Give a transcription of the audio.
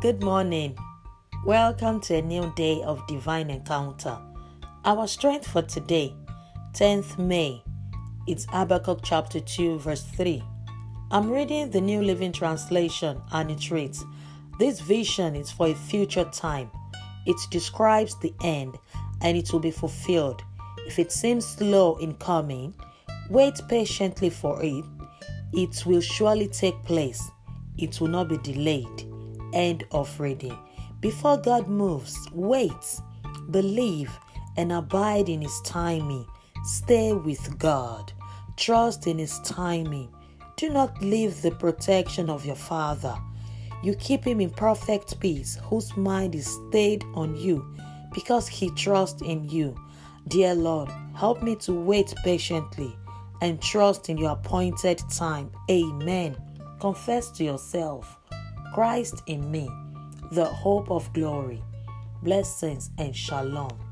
Good morning. Welcome to a new day of divine encounter. Our strength for today, 10th May, it's Habakkuk chapter 2, verse 3. I'm reading the New Living Translation and it reads This vision is for a future time. It describes the end and it will be fulfilled. If it seems slow in coming, wait patiently for it. It will surely take place. It will not be delayed. End of reading. Before God moves, wait, believe, and abide in His timing. Stay with God. Trust in His timing. Do not leave the protection of your Father. You keep Him in perfect peace, whose mind is stayed on you because He trusts in you. Dear Lord, help me to wait patiently and trust in your appointed time. Amen. Confess to yourself Christ in me, the hope of glory. Blessings and shalom.